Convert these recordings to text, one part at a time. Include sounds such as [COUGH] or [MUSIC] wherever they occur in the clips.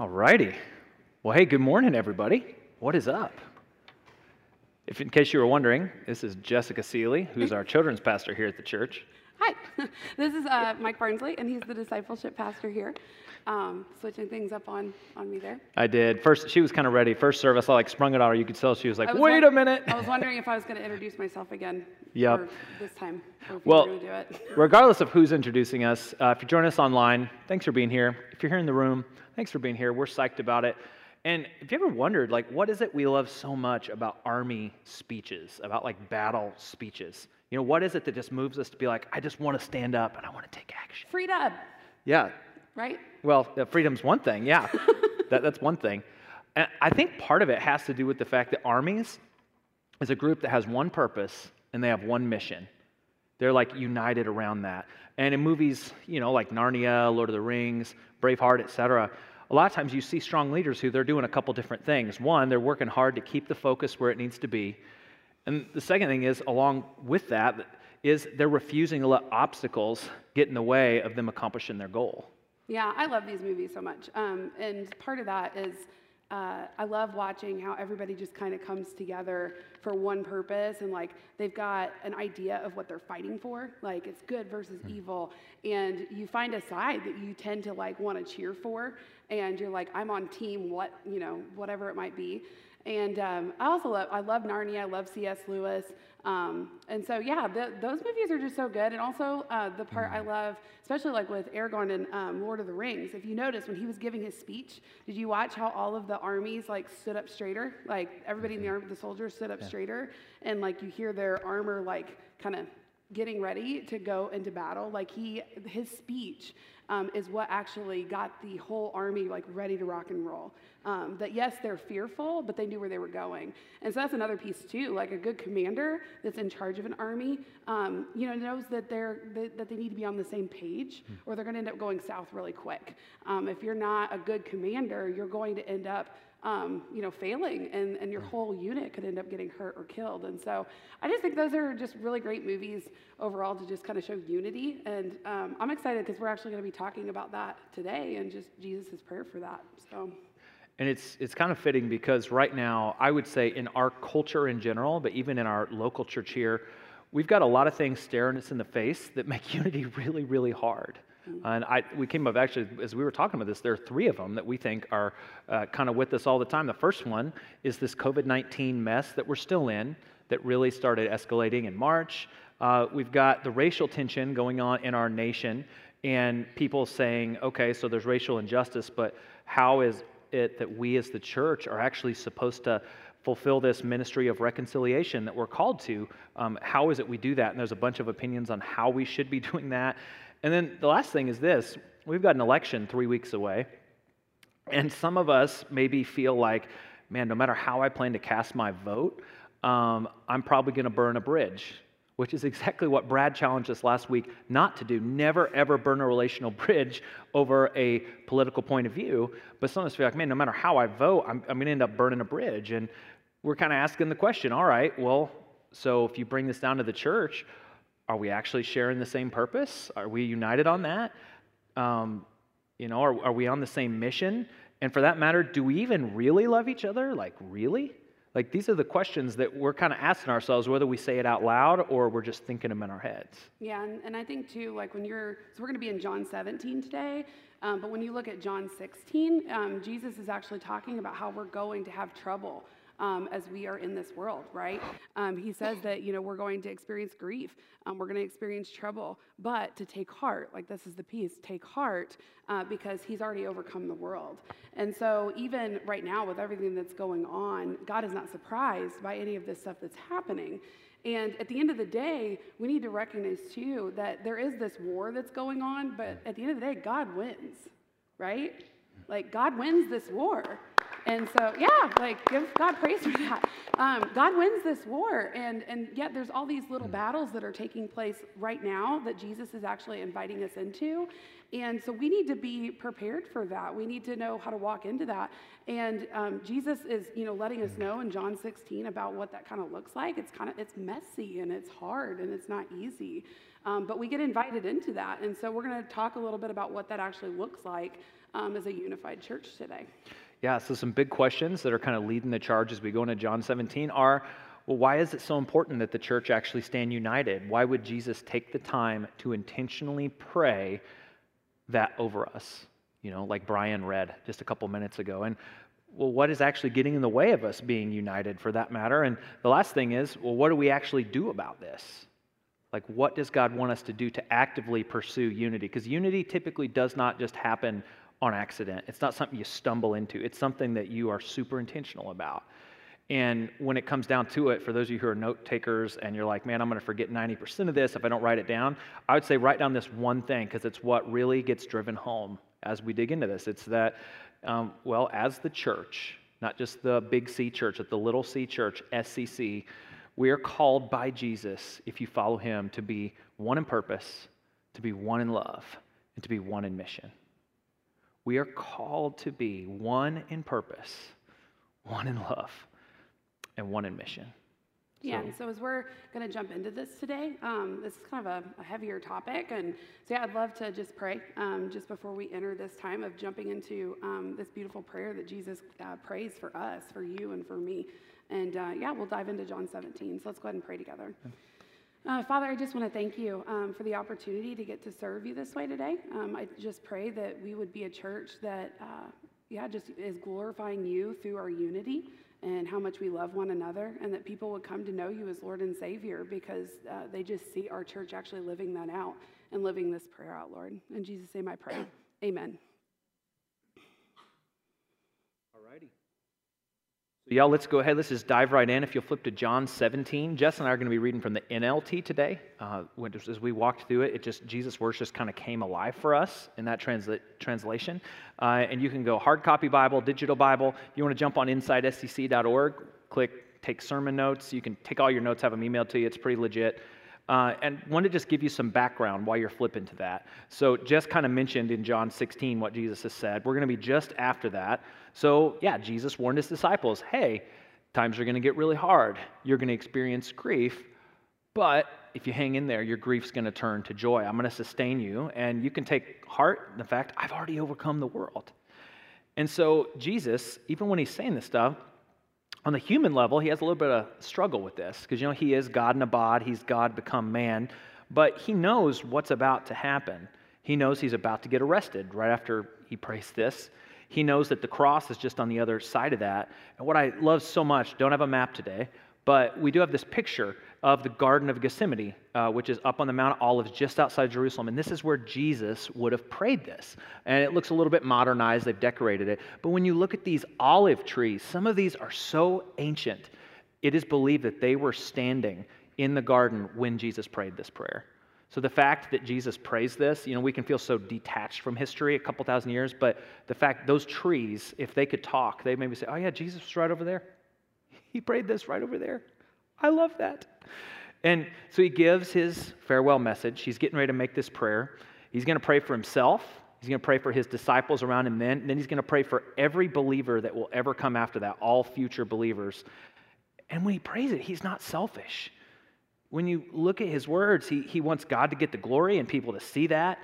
All righty. Well, hey, good morning, everybody. What is up? If, in case you were wondering, this is Jessica Seeley, who's our children's pastor here at the church. Hi, [LAUGHS] this is uh, Mike Barnsley, and he's the discipleship pastor here. Um, switching things up on, on me there. I did. First, she was kind of ready. First service, I like sprung it on her. You could tell she was like, was wait a minute. I was wondering if I was going to introduce myself again. [LAUGHS] Yep. This time. Well, you were going to do it. [LAUGHS] regardless of who's introducing us, uh, if you join us online, thanks for being here. If you're here in the room, thanks for being here. We're psyched about it. And if you ever wondered, like, what is it we love so much about army speeches, about like battle speeches? You know, what is it that just moves us to be like, I just want to stand up and I want to take action? Freedom, Yeah. Right? Well, uh, freedom's one thing. Yeah. [LAUGHS] that, that's one thing. And I think part of it has to do with the fact that armies is a group that has one purpose and they have one mission. They're like united around that. And in movies, you know, like Narnia, Lord of the Rings, Braveheart, etc., a lot of times you see strong leaders who they're doing a couple different things. One, they're working hard to keep the focus where it needs to be. And the second thing is, along with that, is they're refusing to let obstacles get in the way of them accomplishing their goal. Yeah, I love these movies so much. Um, and part of that is uh, I love watching how everybody just kind of comes together for one purpose and like they've got an idea of what they're fighting for. Like it's good versus evil. And you find a side that you tend to like want to cheer for. And you're like, I'm on team what, you know, whatever it might be. And um, I also love, I love Narnia, I love C.S. Lewis. Um, and so, yeah, the, those movies are just so good. And also, uh, the part I love, especially like with Aragorn and um, Lord of the Rings, if you notice when he was giving his speech, did you watch how all of the armies like stood up straighter? Like everybody in the army, the soldiers stood up straighter, and like you hear their armor like kind of getting ready to go into battle. Like he, his speech um, is what actually got the whole army like ready to rock and roll. Um, that yes, they're fearful, but they knew where they were going. And so that's another piece too. Like a good commander that's in charge of an army, um, you know, knows that they're that, that they need to be on the same page, or they're going to end up going south really quick. Um, if you're not a good commander, you're going to end up um, you know, failing and, and your whole unit could end up getting hurt or killed. And so I just think those are just really great movies overall to just kind of show unity. And um, I'm excited because we're actually going to be talking about that today and just Jesus' prayer for that. So. And it's, it's kind of fitting because right now, I would say in our culture in general, but even in our local church here, we've got a lot of things staring us in the face that make [LAUGHS] unity really, really hard. And I, we came up actually, as we were talking about this, there are three of them that we think are uh, kind of with us all the time. The first one is this COVID 19 mess that we're still in that really started escalating in March. Uh, we've got the racial tension going on in our nation and people saying, okay, so there's racial injustice, but how is it that we as the church are actually supposed to fulfill this ministry of reconciliation that we're called to? Um, how is it we do that? And there's a bunch of opinions on how we should be [LAUGHS] doing that. And then the last thing is this we've got an election three weeks away. And some of us maybe feel like, man, no matter how I plan to cast my vote, um, I'm probably going to burn a bridge, which is [LAUGHS] exactly what Brad challenged us last week not to do. Never, ever burn a relational [LAUGHS] bridge over a political point of view. But some of us feel like, man, no matter how I vote, I'm, I'm going to end up burning a bridge. And we're kind of asking the question all right, well, so if you bring this down to the church, are we actually sharing the same purpose? Are we united on that? Um, you know, are, are we on the same mission? And for that matter, do we even really love each other? Like, really? Like, these are the questions that we're kind of asking ourselves, whether we say it out loud or we're just thinking them in our heads. Yeah, and, and I think too, like when you're, so we're going to be in John 17 today, um, but when you look at John 16, um, Jesus is actually talking about how we're going to have trouble. Um, as we are in this world, right? Um, he says that you know we're going to experience grief, um, we're going to experience trouble, but to take heart, like this is the piece, take heart uh, because He's already overcome the world. And so even right now with everything that's going on, God is not surprised by any of this stuff that's happening. And at the end of the day, we need to recognize too that there is this war that's going on, but at the end of the day, God wins, right? Like, God wins this war. And so, yeah, like, give God praise for that. Um, God wins this war. And, and yet, there's all these little battles that are taking place right now that Jesus is actually inviting us into. And so, we need to be prepared for that. We need to know how to walk into that. And um, Jesus is, you know, letting us know in John 16 about what that kind of looks like. It's kind of, it's messy and it's hard and it's not easy. Um, but we get invited into that. And so we're going to talk a little bit about what that actually looks like um, as a unified church today. Yeah, so some big questions that are kind of leading the charge as we go into John 17 are well, why is it so important that the church actually stand united? Why would Jesus take the time to intentionally pray that over us? You know, like Brian read just a couple minutes ago. And well, what is actually getting in the way of us being united for that matter? And the last thing is, well, what do we actually do about this? Like, what does God want us to do to actively pursue unity? Because unity typically does not just happen on accident. It's not something you stumble into, it's something that you are super intentional about. And when it comes down to it, for those of you who are note takers and you're like, man, I'm going to forget 90% of this if I don't write it down, I would say write down this one thing because it's what really gets driven home as we dig into this. It's that, um, well, as the church, not just the big C church, but the little c church, SCC, we are called by Jesus, if you follow him, to be one in purpose, to be one in love, and to be one in mission. We are called to be one in purpose, one in love, and one in mission. Yeah, so, so as we're going to jump into this today, um, this is kind of a, a, heavier topic. And so, yeah, I'd love to just pray um, just before we enter this time of jumping into um, this beautiful prayer that Jesus uh, prays for us, for you, and for me. And uh, yeah, we'll dive into John 17. So let's go ahead and pray together. Uh, Father, I just want to thank you um, for the opportunity to get to serve you this way today. Um, I just pray that we would be a church that, uh, yeah, just is glorifying you through our unity and how much we love one another, and that people would come to know you as Lord and Savior because uh, they just see our church actually living that out and living this prayer out, Lord. In Jesus' name I pray. Amen. Y'all, let's go ahead. Let's just dive right in. If you'll flip to John 17, Jess and I are going to be reading from the NLT today. Uh, as we walked through it, it just Jesus' words just kind of came alive for us in that transla- translation. Uh, and you can go hard copy Bible, digital Bible. You want to jump on insidescc.org, click take sermon notes. You can take all your notes, have them emailed to you. It's pretty legit. Uh, and want to just give you some background while you're flipping to that. So, just kind of mentioned in John 16 what Jesus has said. We're going to be just after that. So, yeah, Jesus warned his disciples hey, times are going to get really hard. You're going to experience grief, but if you hang in there, your grief's going to turn to joy. I'm going to sustain you, and you can take heart in the fact I've already overcome the world. And so, Jesus, even when he's saying this stuff, on the human level, he has a little bit of struggle with this because, you know, he is God in a bod, he's God become man, but he knows what's about to happen. He knows he's about to get arrested right after he prays this. He knows that the cross is just on the other side of that. And what I love so much, don't have a map today, but we do have this picture of the Garden of Gethsemane, uh, which is up on the Mount of Olives just outside Jerusalem. And this is where Jesus would have prayed this. And it looks a little bit modernized, they've decorated it. But when you look at these olive trees, some of these are so ancient, it is believed that they were standing in the garden when Jesus prayed this prayer. So the fact that Jesus prays this, you know, we can feel so detached from history a couple thousand years, but the fact those trees, if they could talk, they maybe say, oh yeah, Jesus was right over there. He prayed this right over there. I love that. And so he gives his farewell message. He's getting ready to make this prayer. He's going to pray for himself. He's going to pray for his disciples around him then. And then he's going to pray for every believer that will ever come after that, all future believers. And when he prays it, he's not selfish. When you look at his words, he, he wants God to get the glory and people to see that.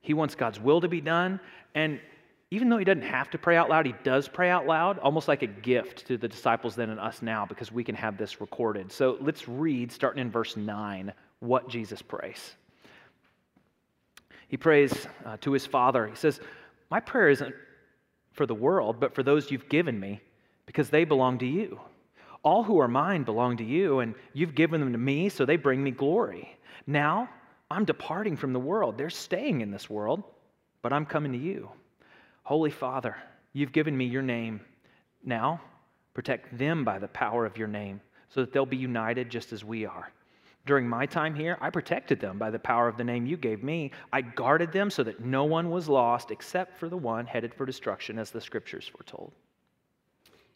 He wants God's will to be done. And even though he doesn't have to pray out loud, he does pray out loud, almost like a gift to the disciples then and us now, because we can have this recorded. So let's read, starting in verse 9, what Jesus prays. He prays uh, to his Father. He says, My prayer isn't for the world, but for those you've given me, because they belong to you. All who are mine belong to you, and you've given them to me, so they bring me glory. Now I'm departing from the world. They're staying in this world, but I'm coming to you. Holy Father, you've given me your name. Now, protect them by the power of your name so that they'll be united just as we are. During my time here, I protected them by the power of the name you gave me. I guarded them so that no one was lost except for the one headed for destruction, as the scriptures foretold.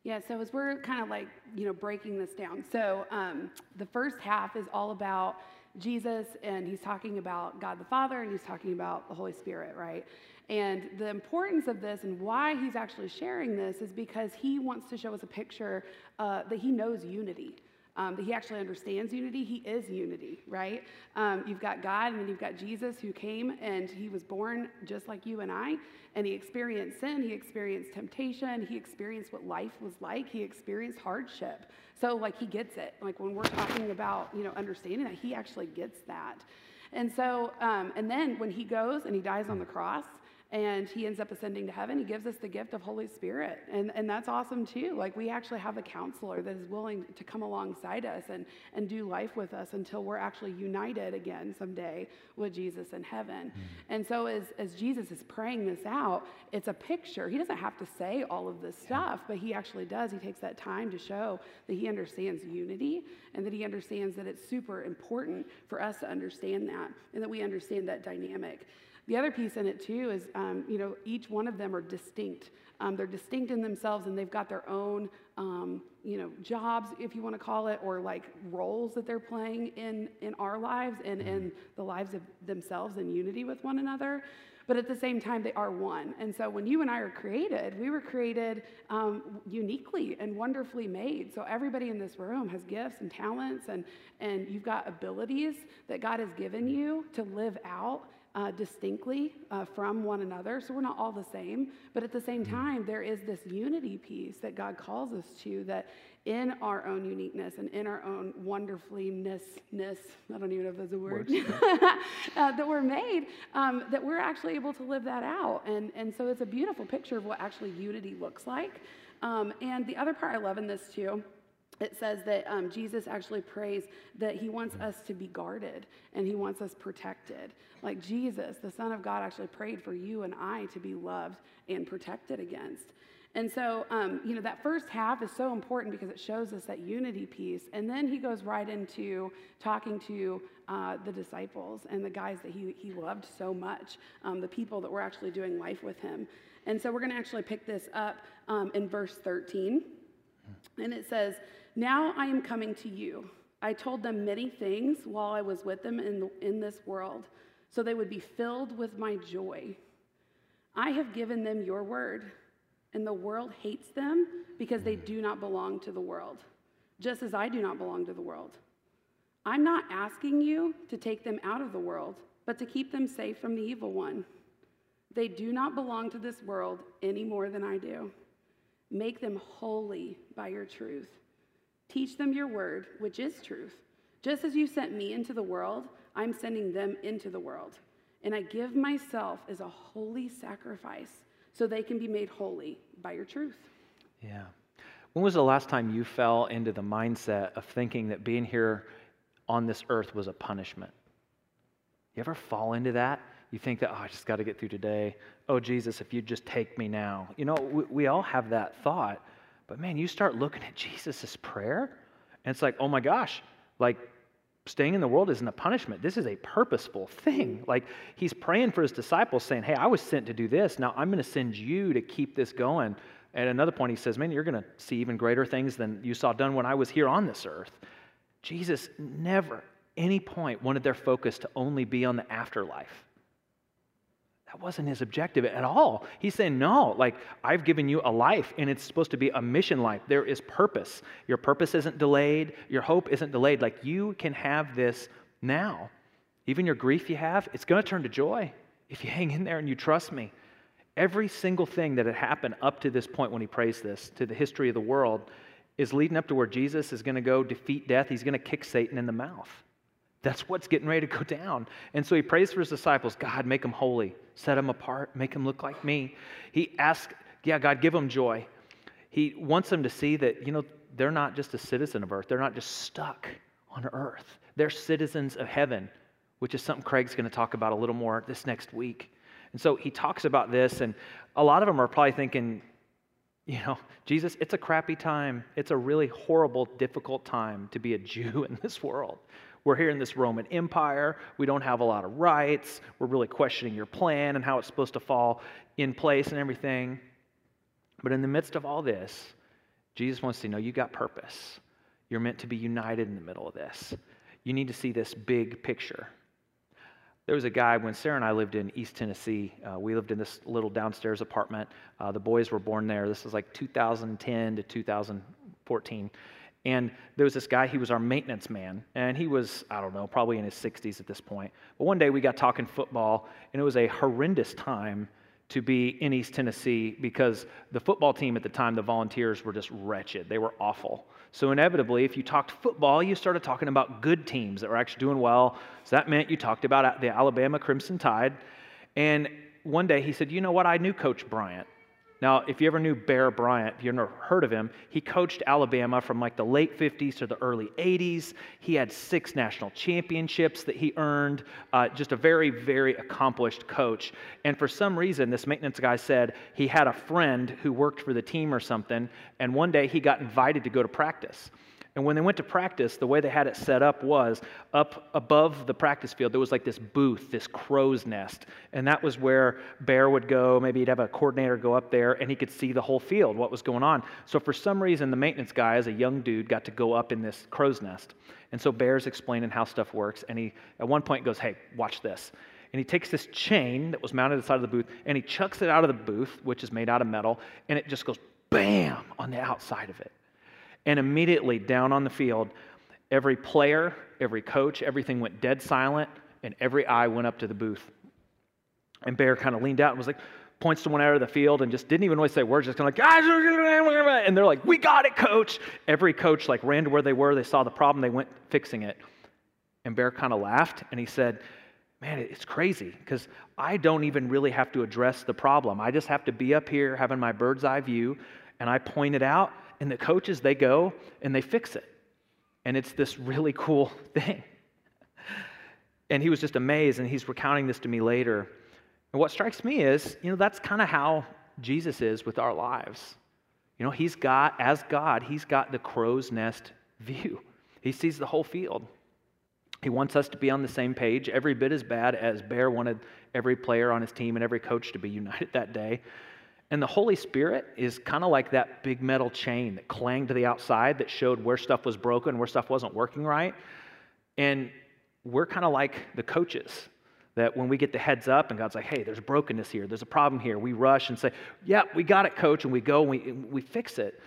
Yeah, so as we're kind of like, you know, breaking this down. So um, the first half is all about Jesus, and he's talking about God the Father, and he's talking about the Holy Spirit, right? And the importance of this and why he's actually sharing this is because he wants to show us a picture uh, that he knows unity. um, that he actually understands unity. He is unity, right? Um, you've got God, and then you've got Jesus who came and he was born just like you and I, and he experienced sin, he experienced temptation, he experienced what life was like, he experienced hardship. So, like, he gets it. Like, when we're talking about, you know, understanding that, he actually gets that. And so, um, and then when he goes and he dies on the cross, and he ends up ascending to heaven. He gives us the gift of Holy Spirit. And, and that's awesome too. Like we actually have a counselor that is willing to come alongside us and, and do life with us until we're actually united again someday with Jesus in heaven. Mm-hmm. And so as, as Jesus is praying this out, it's a picture. He doesn't have to say all of this stuff, but he actually does. He takes that time to show that he understands unity and that he understands that it's super important for us to understand that and that we understand that dynamic. The other piece in it too is, um, you know, each one of them are distinct. Um, they're distinct in themselves, and they've got their own, um, you know, jobs, if you want to call it, or like roles that they're playing in in our lives and in the lives of themselves in unity with one another. But at the same time, they are one. And so when you and I are created, we were created um, uniquely and wonderfully made. So everybody in this room has gifts and talents, and and you've got abilities that God has given you to live out uh, distinctly uh, from one another. So we're not all the same. But at the same mm-hmm. time, there is this unity piece that God calls us to that in our own uniqueness and in our own wonderfulness, I don't even know if that's a word, [LAUGHS] uh, that we're made, um, that we're actually able to live that out. And, and so it's a beautiful picture of what actually unity looks like. Um, and the other part I love in this too it says that um, Jesus actually prays that he wants us to be guarded and he wants us protected. Like Jesus, the Son of God, actually prayed for you and I to be loved and protected against. And so, um, you know, that first half is so important because it shows us that unity piece. And then he goes right into talking to uh, the disciples and the guys that he, he loved so much, um, the people that were actually doing life with him. And so we're going to actually pick this up um, in verse 13. And it says, now I am coming to you. I told them many things while I was with them in, the, in this world, so they would be filled with my joy. I have given them your word, and the world hates them because they do not belong to the world, just as I do not belong to the world. I'm not asking you to take them out of the world, but to keep them safe from the evil one. They do not belong to this world any more than I do. Make them holy by your truth. Teach them your word, which is truth. Just as you sent me into the world, I'm sending them into the world. And I give myself as a holy sacrifice so they can be made holy by your truth. Yeah. When was the last time you fell into the mindset of thinking that being here on this earth was a punishment? You ever fall into that? You think that, oh, I just got to get through today. Oh, Jesus, if you'd just take me now. You know, we, we all have that thought. But man, you start looking at Jesus' prayer, and it's like, oh my gosh, like staying in the world isn't a punishment. This is a purposeful thing. [LAUGHS] Like he's praying for his disciples, saying, hey, I was sent to do this. Now I'm going to send you to keep this going. At another point, he says, man, you're going to see even greater things than you saw done when I was here on this earth. Jesus never, any point, wanted their focus to only be on the afterlife. That wasn't his objective at all. He's saying, No, like, I've given you a life, and it's supposed to be a mission life. There is purpose. Your purpose isn't delayed, your hope isn't delayed. Like, you can have this now. Even your grief you have, it's going to turn to joy if you hang in there and you trust me. Every single thing that had happened up to this point when he prays this, to the history of the world, is leading up to where Jesus is going to go defeat death. He's going to kick Satan in the mouth. That's what's getting ready to go down. And so he prays for his disciples God, make them holy, set them apart, make them look like me. He asks, Yeah, God, give them joy. He wants them to see that, you know, they're not just a citizen of earth, they're not just stuck on earth. They're citizens of heaven, which is something Craig's going to talk about a little more this next week. And so he talks about this, and a lot of them are probably thinking, you know, Jesus, it's a crappy time. It's a really horrible, difficult time to be a Jew [LAUGHS] in this world. We're here in this Roman Empire. We don't have a lot of rights. We're really questioning your plan and how it's supposed to fall in place and everything. But in the midst of all this, Jesus wants to know you got purpose. You're meant to be united in the middle of this. You need to see this big picture. There was a guy when Sarah and I lived in East Tennessee. Uh, we lived in this little downstairs apartment. Uh, the boys were born there. This was like 2010 to 2014. And there was this guy, he was our maintenance man, and he was, I don't know, probably in his 60s at this point. But one day we got talking football, and it was a horrendous time to be in East Tennessee because the football team at the time, the volunteers, were just wretched. They were awful. So, inevitably, if you talked football, you started talking about good teams that were actually doing well. So, that meant you talked about the Alabama Crimson Tide. And one day he said, You know what? I knew Coach Bryant. Now, if you ever knew Bear Bryant, if you ever heard of him, he coached Alabama from like the late 50s to the early 80s. He had six national championships that he earned. Uh, just a very, very accomplished coach. And for some reason, this maintenance guy said he had a friend who worked for the team or something, and one day he got invited to go to practice. And when they went to practice, the way they had it set up was up above the practice field, there was like this booth, this crow's nest. And that was where Bear would go. Maybe he'd have a coordinator go up there and he could see the whole field, what was going on. So for some reason, the maintenance guy, as a young dude, got to go up in this crow's nest. And so Bear's explaining how stuff works. And he, at one point, goes, Hey, watch this. And he takes this chain that was mounted at the side of the booth and he chucks it out of the booth, which is made out of metal, and it just goes bam on the outside of it. And immediately down on the field, every player, every coach, everything went dead silent, and every eye went up to the booth. And Bear kind of leaned out and was like, points to one out of the field and just didn't even really say words, just kind of like, ah, and they're like, we got it, coach. Every coach like ran to where they were, they saw the problem, they went fixing it. And Bear kind of laughed and he said, Man, it's crazy because I don't even really have to address the problem. I just have to be up here having my bird's eye view and I point it out and the coaches, they go and they fix it. And it's this really cool [LAUGHS] thing. And he was just amazed, and he's recounting this to me later. And what strikes me is, you know, that's kind of how Jesus is with our lives. You know, he's got, as God, he's got the crow's nest view. He sees the whole field. He wants us to be on the same page, every bit as bad as Bear wanted every player on his team and every coach to be united [LAUGHS] that day. And the Holy Spirit is kind of like that big metal chain that clanged to the outside that showed where stuff was broken, where stuff wasn't working right. And we're kind of like the coaches that when we get the heads up and God's like, hey, there's brokenness here, there's a problem here, we rush and say, yeah, we got it, coach, and we go and we, we fix it.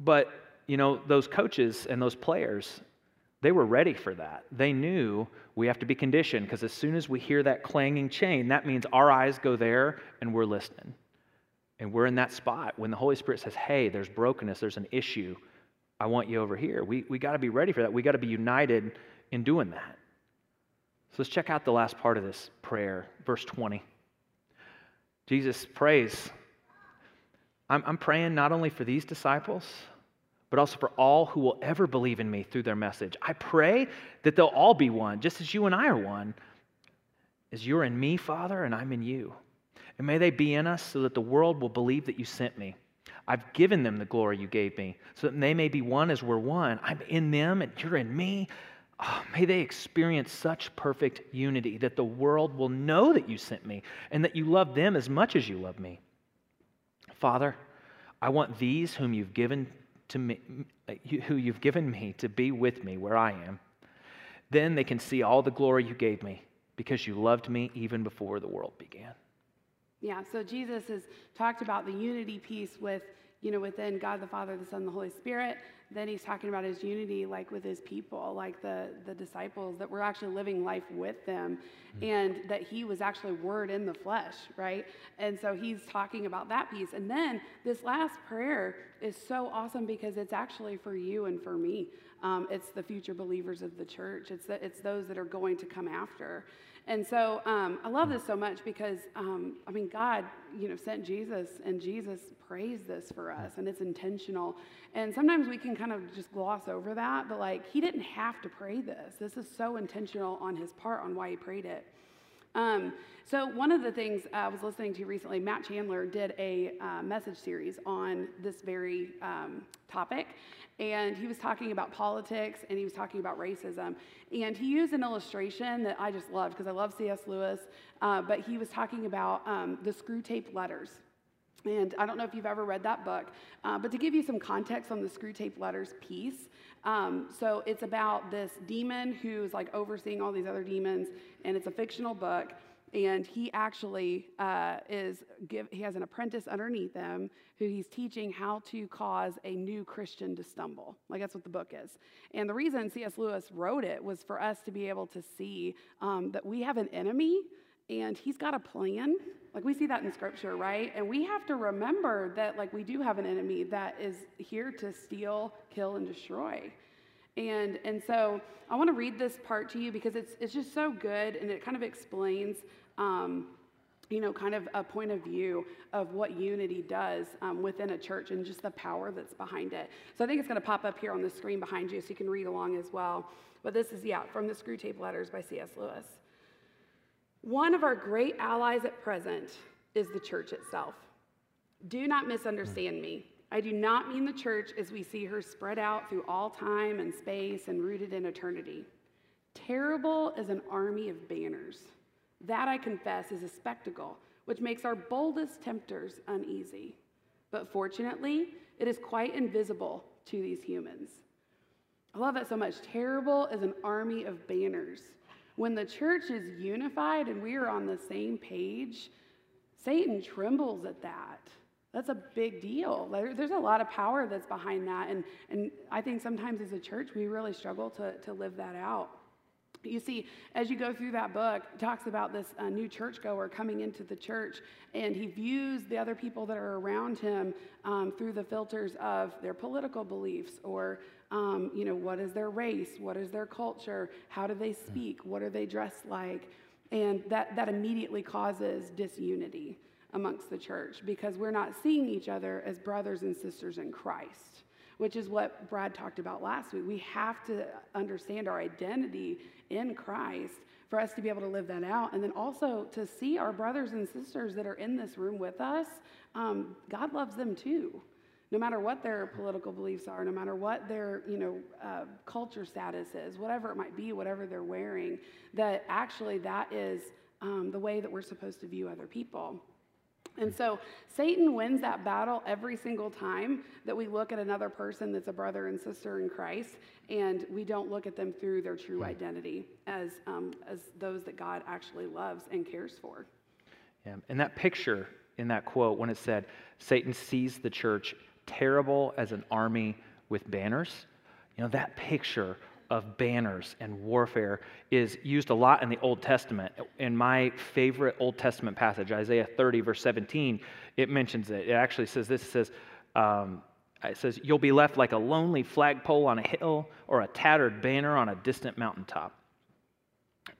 But, you know, those coaches and those players, they were ready for that. They knew we have to be conditioned because as soon as we hear that clanging chain, that means our eyes go there and we're listening. And we're in that spot when the Holy Spirit says, hey, there's brokenness, there's an issue. I want you over here. We, we got to be ready for that. We got to be united in doing that. So let's check out the last part of this prayer, verse 20. Jesus prays. I'm, I'm praying not only for these disciples, but also for all who will ever believe in me through their message. I pray that they'll all be one, just as you and I are one, as you're in me, Father, and I'm in you. And may they be in us so that the world will believe that you sent me. I've given them the glory you gave me, so that they may be one as we're one. I'm in them and you're in me. Oh, may they experience such perfect unity that the world will know that you sent me and that you love them as much as you love me. Father, I want these whom you've given to me, who you've given me to be with me where I am. Then they can see all the glory you gave me because you loved me even before the world began. Yeah, so Jesus has talked about the unity piece with, you know, within God the Father, the Son, the Holy Spirit. Then he's talking about his unity, like with his people, like the, the disciples, that we're actually living life with them, mm-hmm. and that he was actually Word in the flesh, right? And so he's talking about that piece. And then this last prayer is so awesome because it's actually for you and for me. Um, it's the future believers of the church, it's, the, it's those that are going to come after. And so um, I love this so much because, um, I mean, God, you know, sent Jesus and Jesus prays this for us and it's intentional. And sometimes we can kind of just gloss over that, but like, he didn't have to pray this. This is so intentional on his part on why he prayed it. Um, so, one of the things I was listening to recently, Matt Chandler did a uh, message series on this very um, topic. And he was talking about politics and he was talking about racism. And he used an illustration that I just loved because I love C.S. Lewis. Uh, but he was talking about um, the Screwtape Letters. And I don't know if you've ever read that book, uh, but to give you some context on the Screwtape Letters piece, um, so it's about this demon who's like overseeing all these other demons, and it's a fictional book. and he actually uh, is give, he has an apprentice underneath him who he's teaching how to cause a new christian to stumble like that's what the book is and the reason cs lewis wrote it was for us to be able to see um, that we have an enemy and he's got a plan like we see that in scripture right and we have to remember that like we do have an enemy that is here to steal kill and destroy and, and so I want to read this part to you because it's, it's just so good and it kind of explains, um, you know, kind of a point of view of what unity does um, within a church and just the power that's behind it. So I think it's going to pop up here on the screen behind you so you can read along as well. But this is, yeah, from the Screwtape Letters by C.S. Lewis. One of our great allies at present is the church itself. Do not misunderstand me. I do not mean the church as we see her spread out through all time and space and rooted in eternity. Terrible as an army of banners. That, I confess, is a spectacle which makes our boldest tempters uneasy. But fortunately, it is quite invisible to these humans. I love that so much. Terrible as an army of banners. When the church is unified and we are on the same page, Satan trembles at that. That's a big deal. There's a lot of power that's behind that. And, and I think sometimes as a church, we really struggle to, to live that out. You see, as you go through that book, it talks about this uh, new churchgoer coming into the church, and he views the other people that are around him um, through the filters of their political beliefs, or um, you know, what is their race, what is their culture, how do they speak, what are they dressed like, and that that immediately causes disunity amongst the church because we're not seeing each other as brothers and sisters in Christ, which is what Brad talked about last week. We have to understand our identity in Christ for us to be able to live that out. And then also to see our brothers and sisters that are in this room with us, um, God loves them too. No matter what their political beliefs are, no matter what their you know uh, culture status is, whatever it might be, whatever they're wearing, that actually that is um, the way that we're supposed to view other people. And so Satan wins that battle every single time that we look at another person that's a brother and sister in Christ, and we don't look at them through their true identity as, um, as those that God actually loves and cares for. Yeah, and that picture in that quote, when it said, Satan sees the church terrible as an army with banners, you know, that picture of banners and warfare is used a lot in the Old Testament. In my favorite Old Testament passage, Isaiah 30, verse 17, it mentions it. It actually says this it says, um, it says, You'll be left like a lonely flagpole on a hill or a tattered banner on a distant mountaintop.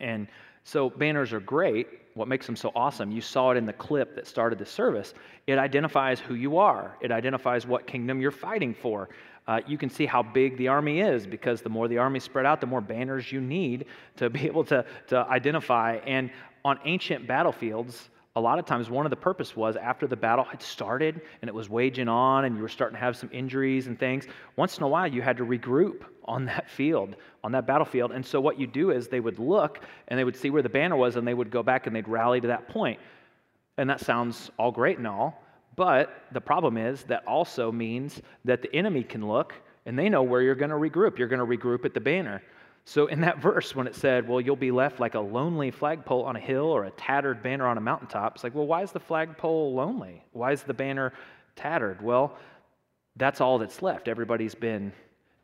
And so banners are great. What makes them so awesome, you saw it in the clip that started the service. It identifies who you are, it identifies what kingdom you're fighting for uh, you can see how big the army is because the more the army spread out, the more banners you need to be [LAUGHS] able to, to identify. And on ancient battlefields, a lot of times one of the purpose was after the battle had started and it was waging on and you were starting to have some injuries and things once in a while you had to regroup on that field on that battlefield and so what you do is they would look and they would see where the banner was and they would go back and they'd rally to that point and that sounds all great and all but the problem is that also means that the enemy can look and they know where you're going to regroup. You're going to regroup at the banner. So, in that [LAUGHS] verse, when it said, Well, you'll be left like a lonely flagpole on a hill or a tattered banner on a mountaintop, it's like, Well, why is the flagpole lonely? Why is the banner tattered? Well, that's all that's left. Everybody's been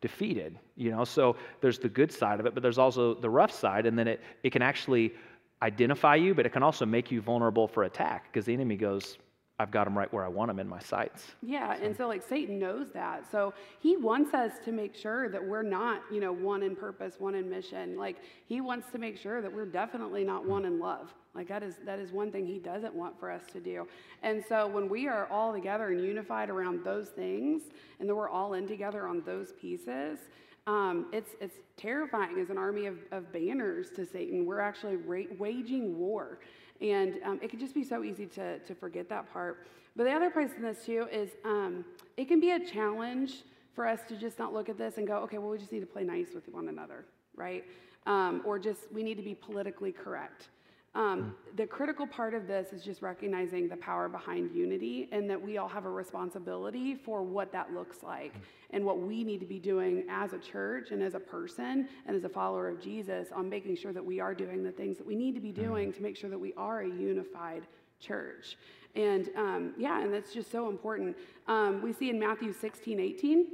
defeated, you know? So, there's the good side of it, but there's also the rough side, and then it, it can actually identify you, but it can also make you vulnerable for attack because the enemy goes, I've got them right where I want them in my sights. Yeah, so. and so like Satan knows that. So he wants us to make sure that we're not, you know, one in purpose, one in mission. Like he wants to make sure that we're definitely not mm. one in love. Like that is that is one thing he doesn't want for us to do. And so when we are all together and unified around those things, and that we're all in together on those pieces, um, it's, it's terrifying as an army of, of banners to Satan. We're actually ra- waging war. And um, it can just be so easy to, to forget that part. But the other part in this too is um, it can be a challenge for us to just not look at this and go, okay, well, we just need to play nice with one another, right? Um, or just we need to be politically correct. Um, the critical part of this is just recognizing the power behind unity and that we all have a responsibility for what that looks like and what we need to be doing as a church and as a person and as a follower of Jesus on making sure that we are doing the things that we need to be doing to make sure that we are a unified church. And um, yeah, and that's just so important. Um, we see in Matthew 16, 18.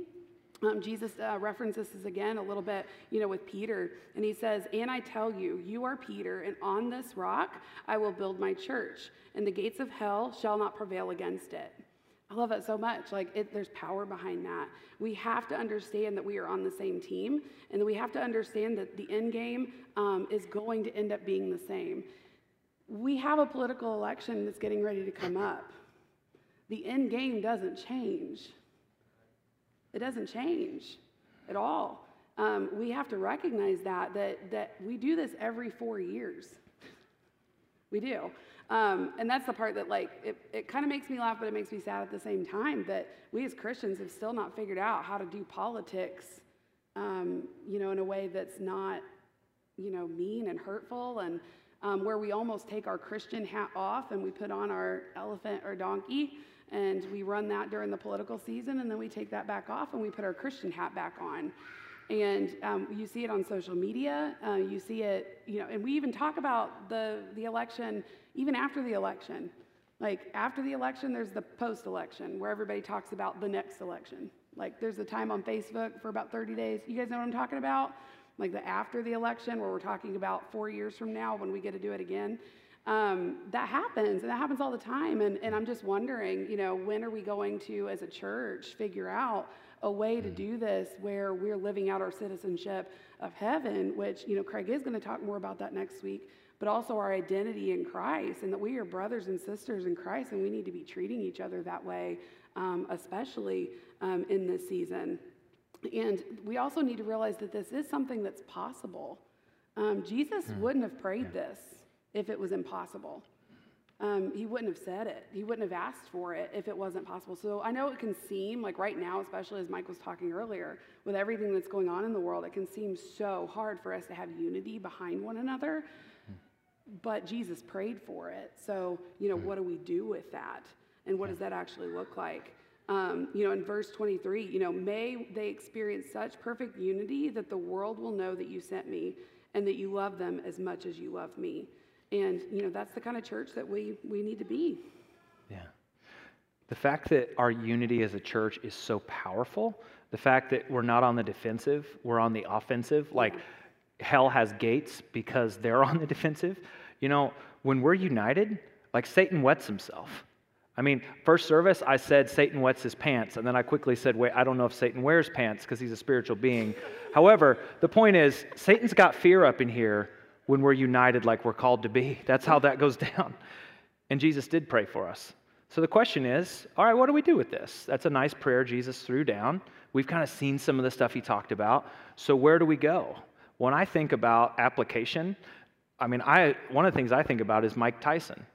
Um, Jesus uh, references this again a little bit, you know, with Peter, and he says, "And I tell you, you are Peter, and on this rock I will build my church, and the gates of hell shall not prevail against it." I love that so much. Like, it, there's power behind that. We have to understand that we are on the same team, and we have to understand that the end game um, is going to end up being the same. We have a political election that's getting ready to come up. The end game doesn't change. It doesn't change at all. Um, we have to recognize that, that, that we do this every four years. We do. Um, and that's the part that, like, it, it kind of makes me laugh, but it makes me sad at the same time that we as Christians have still not figured out how to do politics, um, you know, in a way that's not, you know, mean and hurtful and um, where we almost take our Christian hat off and we put on our elephant or donkey and we run that during the political season, and then we take that back off and we put our Christian hat back on. And um, you see it on social media. Uh, you see it, you know, and we even talk about the, the election even after the election. Like after the election, there's the post election where everybody talks about the next election. Like there's a time on Facebook for about 30 days. You guys know what I'm talking about? Like the after the election where we're talking about four years from now when we get to do it again. Um, that happens, and that happens all the time. And, and I'm just wondering, you know, when are we going to, as a church, figure out a way to do this where we're living out our citizenship of heaven, which, you know, Craig is going to talk more about that next week, but also our identity in Christ, and that we are brothers and sisters in Christ, and we need to be treating each other that way, um, especially um, in this season. And we also need to realize that this is something that's possible. Um, Jesus mm. wouldn't have prayed yeah. this if it was impossible. Um, he wouldn't have said it. He wouldn't have asked for it if it wasn't possible. So I know it can seem like right now, especially as Mike was talking earlier, with everything that's going on in the world, it can seem so hard for us to have unity behind one another. But Jesus prayed for it. So, you know, what do we do with that? And what does that actually look like? Um, you know, in verse 23, you know, may they experience such perfect unity that the world will know that you sent me and that you love them as much as you love me. And, you know, that's the kind of church that we, we need to be. Yeah. The fact that our unity as a church is so powerful, the fact that we're not on the defensive, we're on the offensive, like hell has gates because they're [LAUGHS] on the defensive. You know, when we're united, like Satan wets himself. I mean, first service, I said Satan wets his pants, and then I quickly said, wait, I don't know if Satan wears pants because he's a spiritual being. [LAUGHS] However, the point is, Satan's got fear up in here when we're united like we're called to be. [LAUGHS] That's how that goes [LAUGHS] down. And Jesus did pray for us. So the question is all right, what do we do with this? That's a nice prayer Jesus threw down. We've kind of seen some of the stuff he talked about. So where do we go? When I think about application, I mean, I, one of the things I think about is Mike Tyson.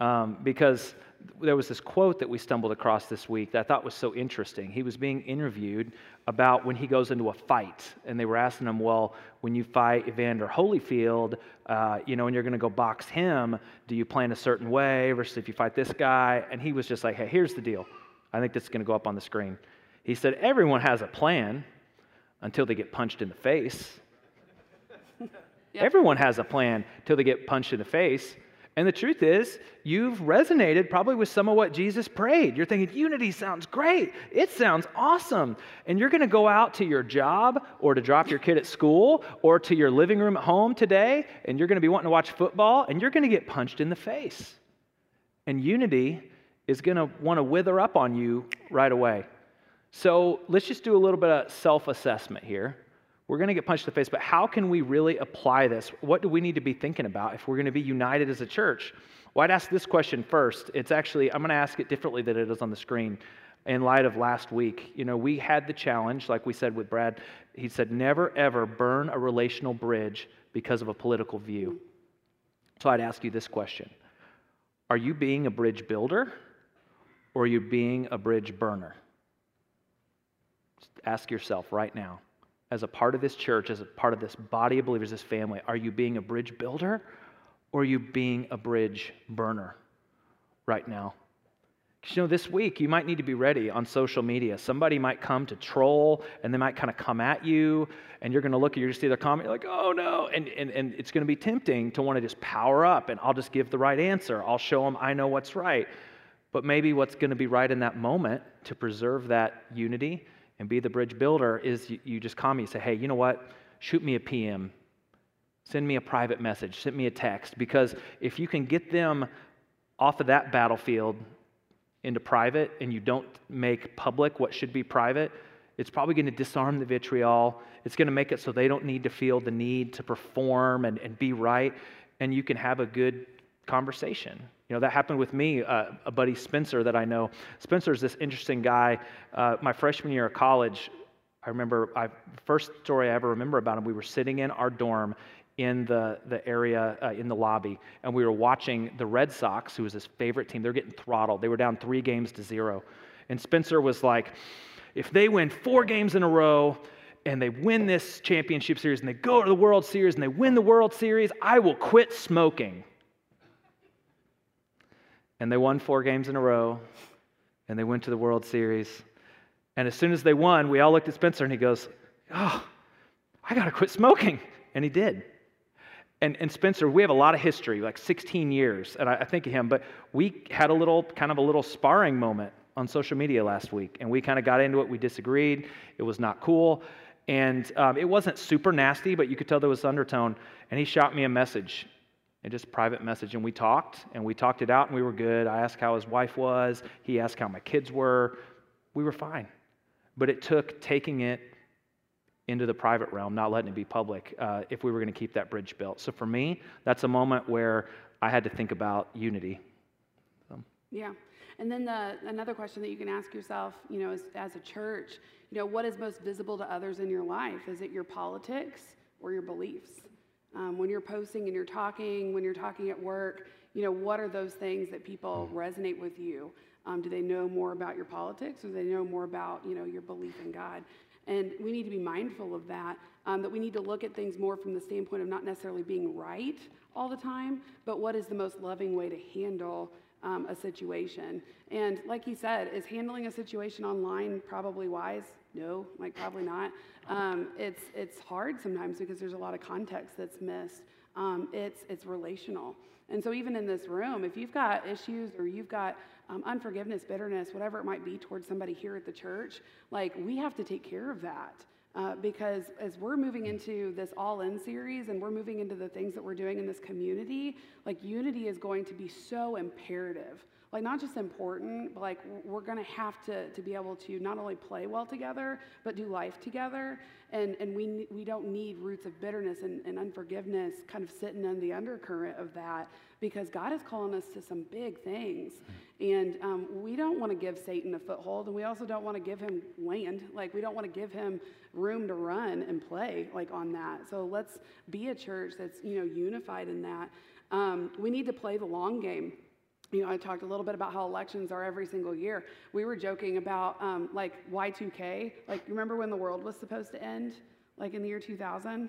Um, because there was this quote that we stumbled across this week that I thought was so interesting. He was being interviewed about when he goes into a fight, and they were asking him, "Well, when you fight Evander Holyfield, uh, you know, and you're going to go box him, do you plan a certain way versus if you fight this guy?" And he was just like, "Hey, here's the deal. I think this is going to go up on the screen." He said, "Everyone has a plan until they get punched in the face." [LAUGHS] Yep. Everyone has a plan until they get punched in the face. And the truth is, you've resonated probably with some of what Jesus prayed. You're thinking, unity sounds great. It sounds awesome. And you're going to go out to your job or to drop your kid at school or to your living room at home today, and you're going to be wanting to watch football, and you're going to get punched in the face. And unity is going to want to wither up on you right away. So let's just do a little bit of self assessment here. We're going to get punched in the face, but how can we really apply this? What do we need to be thinking about if we're going to be united as a church? Well, I'd ask this question first. It's actually, I'm going to ask it differently than it is on the screen in light of last week. You know, we had the challenge, like we said with Brad, he said, never ever burn a relational bridge because of a political view. So I'd ask you this question Are you being a bridge builder or are you being a bridge burner? Just ask yourself right now as a part of this church, as a part of this body of believers, this family, are you being a bridge builder Or are you being a bridge burner right now? Because you know, this week you might need to be ready on social media. Somebody might come to troll and they might kind of come at you, and you're going to look at you see their comment, you're like, oh no. And, and, and it's going to be tempting to want to just power up and I'll just give the right answer. I'll show them I know what's right. But maybe what's going to be right in that moment to preserve that unity and be the bridge builder is you, you just call me and say, hey, you know what? Shoot me a PM. Send me a private message. Send me a text. Because if you can get them off of that battlefield into private and you don't make public what should be private, it's probably going to disarm the vitriol. It's going to make it so they don't need to feel the need to perform and, and be right. And you can have a good conversation. You know, that happened with me, uh, a buddy Spencer that I know. Spencer's this interesting guy. Uh, my freshman year of college, I remember, I, first story I ever remember about him, we were sitting in our dorm in the, the area uh, in the lobby, and we were watching the Red Sox, who was his favorite team. They're getting throttled. They were down three games to zero. And Spencer was like, if they win four games in a row, and they win this championship series and they go to the World Series and they win the World Series, I will quit smoking. And they won four games in a row, and they went to the World Series. And as soon as they won, we all looked at Spencer and he goes, Oh, I got to quit smoking. And he did. And, and Spencer, we have a lot of history, like 16 years, and I, I think of him, but we had a little, kind of a little sparring moment on social media last week, and we kind of got into it. We disagreed. It was not cool. And um, it wasn't super nasty, but you could tell there was undertone. And he shot me a message, and just private message. And we talked, and we talked it out, and we were good. I asked how his wife was. He asked how my kids were. We were fine. But it took taking it into the private realm, not letting it be public, uh, if we were going to keep that bridge built. So for me, that's a moment where I had to think about unity. So. Yeah. And then the, another question that you can ask yourself, you know, as, as a church, you know, what is most visible to others in your life? Is it your politics or your beliefs? Um, when you're posting and you're talking, when you're talking at work, you know, what are those things that people hmm. resonate with you? Um, do they know more about your politics or do they know more about, you know, your belief in God? And we need to be mindful of that, um, that we need to look at things more from the standpoint of not necessarily being right all the time, but what is the most loving way to handle um, a situation. And like he said, is handling a situation online probably wise? No, like probably not. Um, it's, it's hard sometimes because there's a lot of context that's missed. Um, it's, it's relational. And so, even in this room, if you've got issues or you've got um, unforgiveness, bitterness, whatever it might be towards somebody here at the church, like we have to take care of that. Uh, because as we're moving into this all in series and we're moving into the things that we're doing in this community, like unity is going to be so imperative. Like, not just important, but like we're to have to, to be able to not only play well together, but do life together. And, and we, we don't need roots of bitterness and, and unforgiveness kind of sitting in the undercurrent of that because God is calling us to some big things. And um, we don't want to give Satan a foothold, and we also don't want to give him land. Like, we don't want to give him room to run and play, like, on that. So let's be a church that's, you know, unified in that. Um, we need to play the long game. You know, I talked a little bit about how elections are every single year. We were joking about, um, like, Y2K. Like, remember when the world was supposed to end? Like, in the year 2000?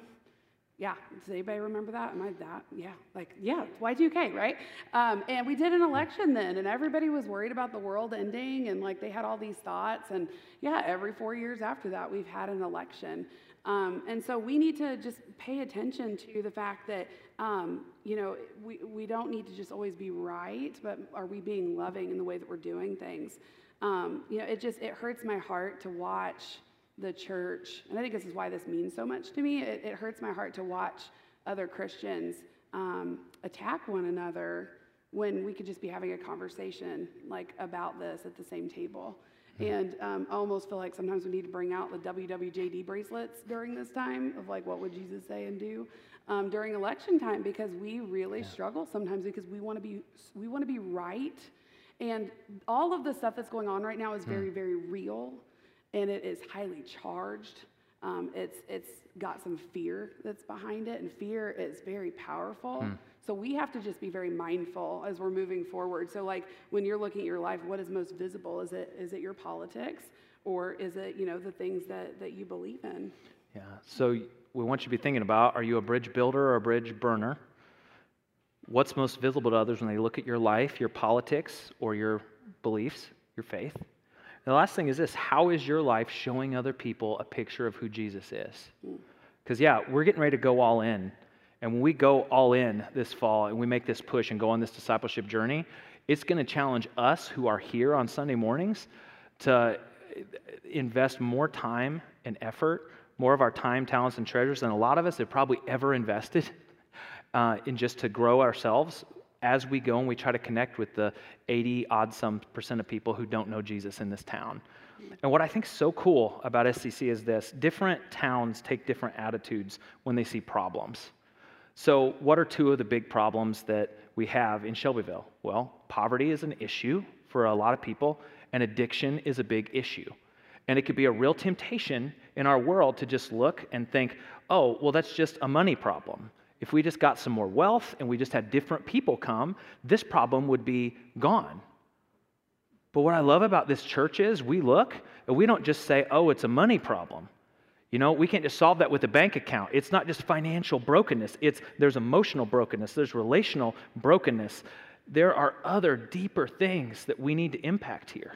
Yeah, does anybody remember that? Am I that? Yeah, like, yeah, Y2K, right? Um, and we did an election then, and everybody was worried about the world ending, and like they had all these thoughts. And yeah, every four years after that, we've had an election. Um, and so we need to just pay attention to the fact that, um, you know, we, we don't need to just always be right, but are we being loving in the way that we're doing things? Um, you know, it just, it hurts my heart to watch the church, and I think this is why this means so much to me. It, it hurts my heart to watch other Christians um, attack one another when we could just be having a conversation like about this at the same table. Mm-hmm. And um, I almost feel like sometimes we need to bring out the WWJD bracelets during this time of like, what would Jesus say and do um, during election time? Because we really yeah. struggle sometimes because we want to be we want to be right, and all of the stuff that's going on right now is hmm. very very real and it is highly charged. Um, it's, it's got some fear that's behind it, and fear is very powerful. Hmm. So we have to just be very mindful as we're moving forward. So, like when you're looking at your life, what is most visible? Is it is it your politics, or is it you know the things that that you believe in? Yeah. So we want you to be thinking about: Are you a bridge builder or a bridge burner? What's most visible to others when they look at your life, your politics, or your beliefs, your faith? And the last thing is this how is your life showing other people a picture of who Jesus is? Hmm. Because, yeah, we're getting ready to go all in. And when we go all in this fall and we make this push and go on this discipleship journey, it's going to challenge us who are here on Sunday mornings to invest more time and effort, more of our time, talents, and treasures than a lot of us have probably ever invested uh, in just to grow ourselves as we go and we try to connect with the 80 odd some percent of people who don't know Jesus in this town. And what I think is so cool about SCC is this different towns take different attitudes when they see problems. So, what are two of the big problems that we have in Shelbyville? Well, poverty is an issue for a lot of people, and addiction is a big issue. And it could be a real temptation in our world to just look and think, oh, well, that's just a money problem. If we just got some more wealth and we just had different people come, this problem would be gone. But what I love about this church is we look and we don't just say, oh, it's a money problem. You know, we can't just solve that with a bank account. It's not just financial brokenness, it's there's emotional brokenness, there's relational brokenness. There are other deeper things that we need to impact here.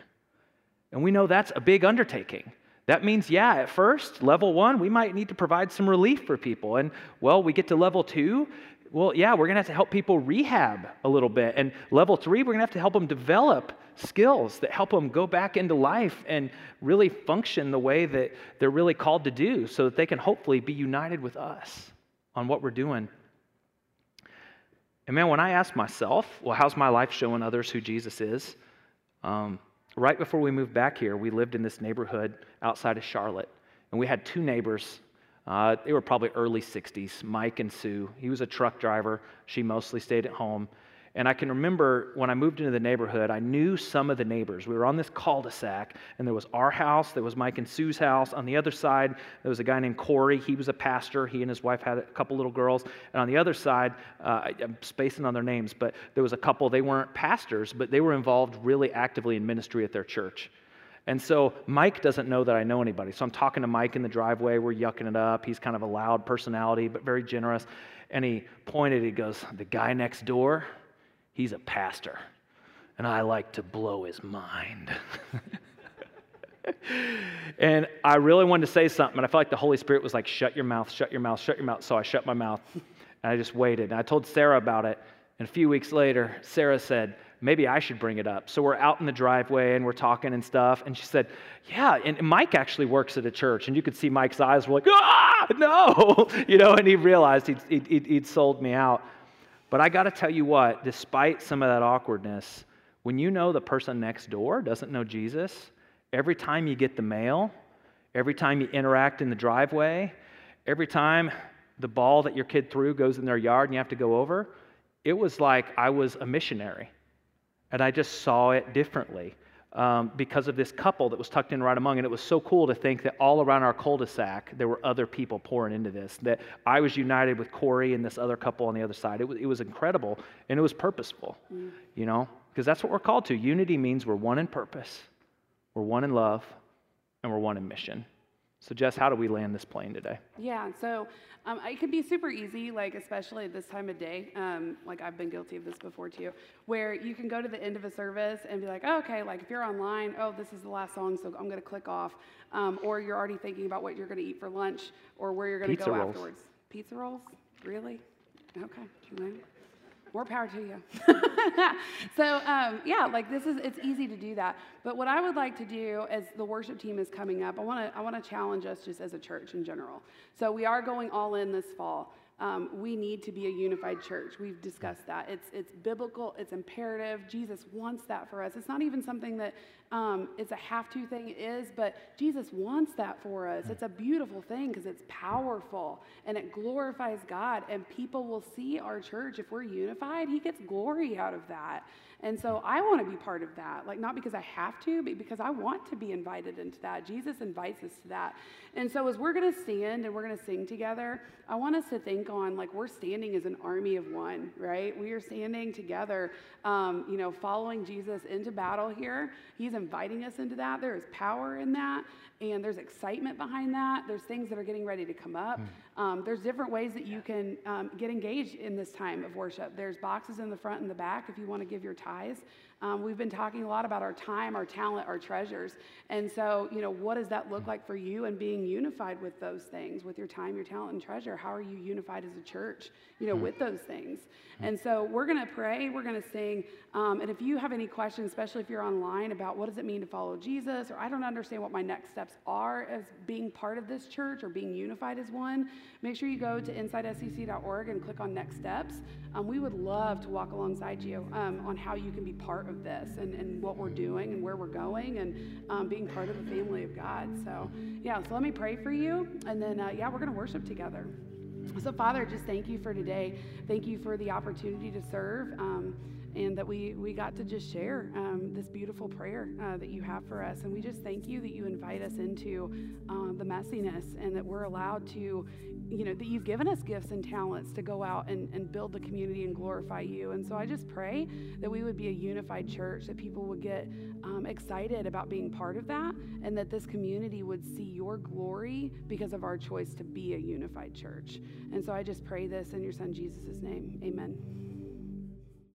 And we know that's a big undertaking. That means, yeah, at first, level one, we might need to provide some relief for people. And, well, we get to level two, well, yeah, we're going to have to help people rehab a little bit. And level three, we're going to have to help them develop skills that help them go back into life and really function the way that they're really called to do so that they can hopefully be united with us on what we're doing. And man, when I ask myself, well, how's my life showing others who Jesus is? Um, right before we moved back here, we lived in this neighborhood outside of Charlotte. And we had two neighbors. Uh, they were probably early 60s, Mike and Sue. He was a truck driver. She mostly stayed at home. And I can remember when I moved into the neighborhood, I knew some of the neighbors. We were on this cul de sac, and there was our house, there was Mike and Sue's house. On the other side, there was a guy named Corey. He was a pastor. He and his wife had a couple little girls. And on the other side, uh, I'm spacing on their names, but there was a couple, they weren't pastors, but they were involved really actively in ministry at their church. And so Mike doesn't know that I know anybody. So I'm talking to Mike in the driveway. We're yucking it up. He's kind of a loud personality, but very generous. And he pointed, he goes, The guy next door, He's a pastor, and I like to blow his mind. [LAUGHS] and I really wanted to say something, and I felt like the Holy Spirit was like, shut your mouth, shut your mouth, shut your mouth. So I shut my mouth, and I just waited. And I told Sarah about it, and a few weeks later, Sarah said, maybe I should bring it up. So we're out in the driveway and we're talking and stuff. And she said, Yeah, and Mike actually works at a church. And you could see Mike's eyes were like, Ah, no, [LAUGHS] you know, and he realized he'd, he'd, he'd sold me out. But I got to tell you what, despite some of that awkwardness, when you know the person next door doesn't know Jesus, every time you get the mail, every time you interact in the driveway, every time the ball that your kid threw goes in their yard and you have to go over, it was like I was a missionary. And I just saw it differently um, because of this couple that was tucked in right among. And it was so cool to think that all around our cul de sac, there were other people pouring into this. That I was united with Corey and this other couple on the other side. It was, it was incredible and it was purposeful, mm. you know, because that's what we're called to. Unity means we're one in purpose, we're one in love, and we're one in mission. So, Jess, how do we land this plane today? Yeah, so um, it can be super easy, like especially at this time of day. Um, like I've been guilty of this before too, where you can go to the end of a service and be like, oh, okay, like if you're online, oh, this is the last song, so I'm going to click off. Um, or you're already thinking about what you're going to eat for lunch or where you're going to go rolls. afterwards. Pizza rolls? Really? Okay. More power to you. [LAUGHS] so um, yeah, like this is it's easy to do that. But what I would like to do as the worship team is coming up, I want to I want to challenge us just as a church in general. So we are going all in this fall. Um, we need to be a unified church. We've discussed that. It's, it's biblical, it's imperative. Jesus wants that for us. It's not even something that um, it's a have to thing, it is, but Jesus wants that for us. It's a beautiful thing because it's powerful and it glorifies God, and people will see our church. If we're unified, He gets glory out of that. And so I want to be part of that, like not because I have to, but because I want to be invited into that. Jesus invites us to that. And so as we're going to stand and we're going to sing together, I want us to think on like we're standing as an army of one, right? We are standing together, um, you know, following Jesus into battle here. He's inviting us into that. There is power in that, and there's excitement behind that. There's things that are getting ready to come up. Mm. Um, there's different ways that you can um, get engaged in this time of worship. There's boxes in the front and the back if you want to give your tithes. Um, we've been talking a lot about our time, our talent, our treasures. And so, you know, what does that look like for you and being unified with those things, with your time, your talent, and treasure? How are you unified as a church, you know, hmm. with those things? Hmm. And so we're going to pray, we're going to sing. Um, and if you have any questions, especially if you're online about what does it mean to follow Jesus, or I don't understand what my next steps are as being part of this church or being unified as one, make sure you go to insidescc.org and click on next steps. Um, we would love to walk alongside you um, on how you can be part of this and, and what we're doing and where we're going and um, being part of the family of God. So, yeah, so let me pray for you. And then, uh, yeah, we're going to worship together. So, Father, just thank you for today. Thank you for the opportunity to serve. And that we, we got to just share um, this beautiful prayer uh, that you have for us. And we just thank you that you invite us into uh, the messiness and that we're allowed to you know, that you've given us gifts and talents to go out and, and build the community and glorify you. And so I just pray that we would be a unified church, that people would get um, excited about being part of that, and that this community would see your glory because of our choice to be a unified church. And so I just pray this in your son Jesus' name. Amen.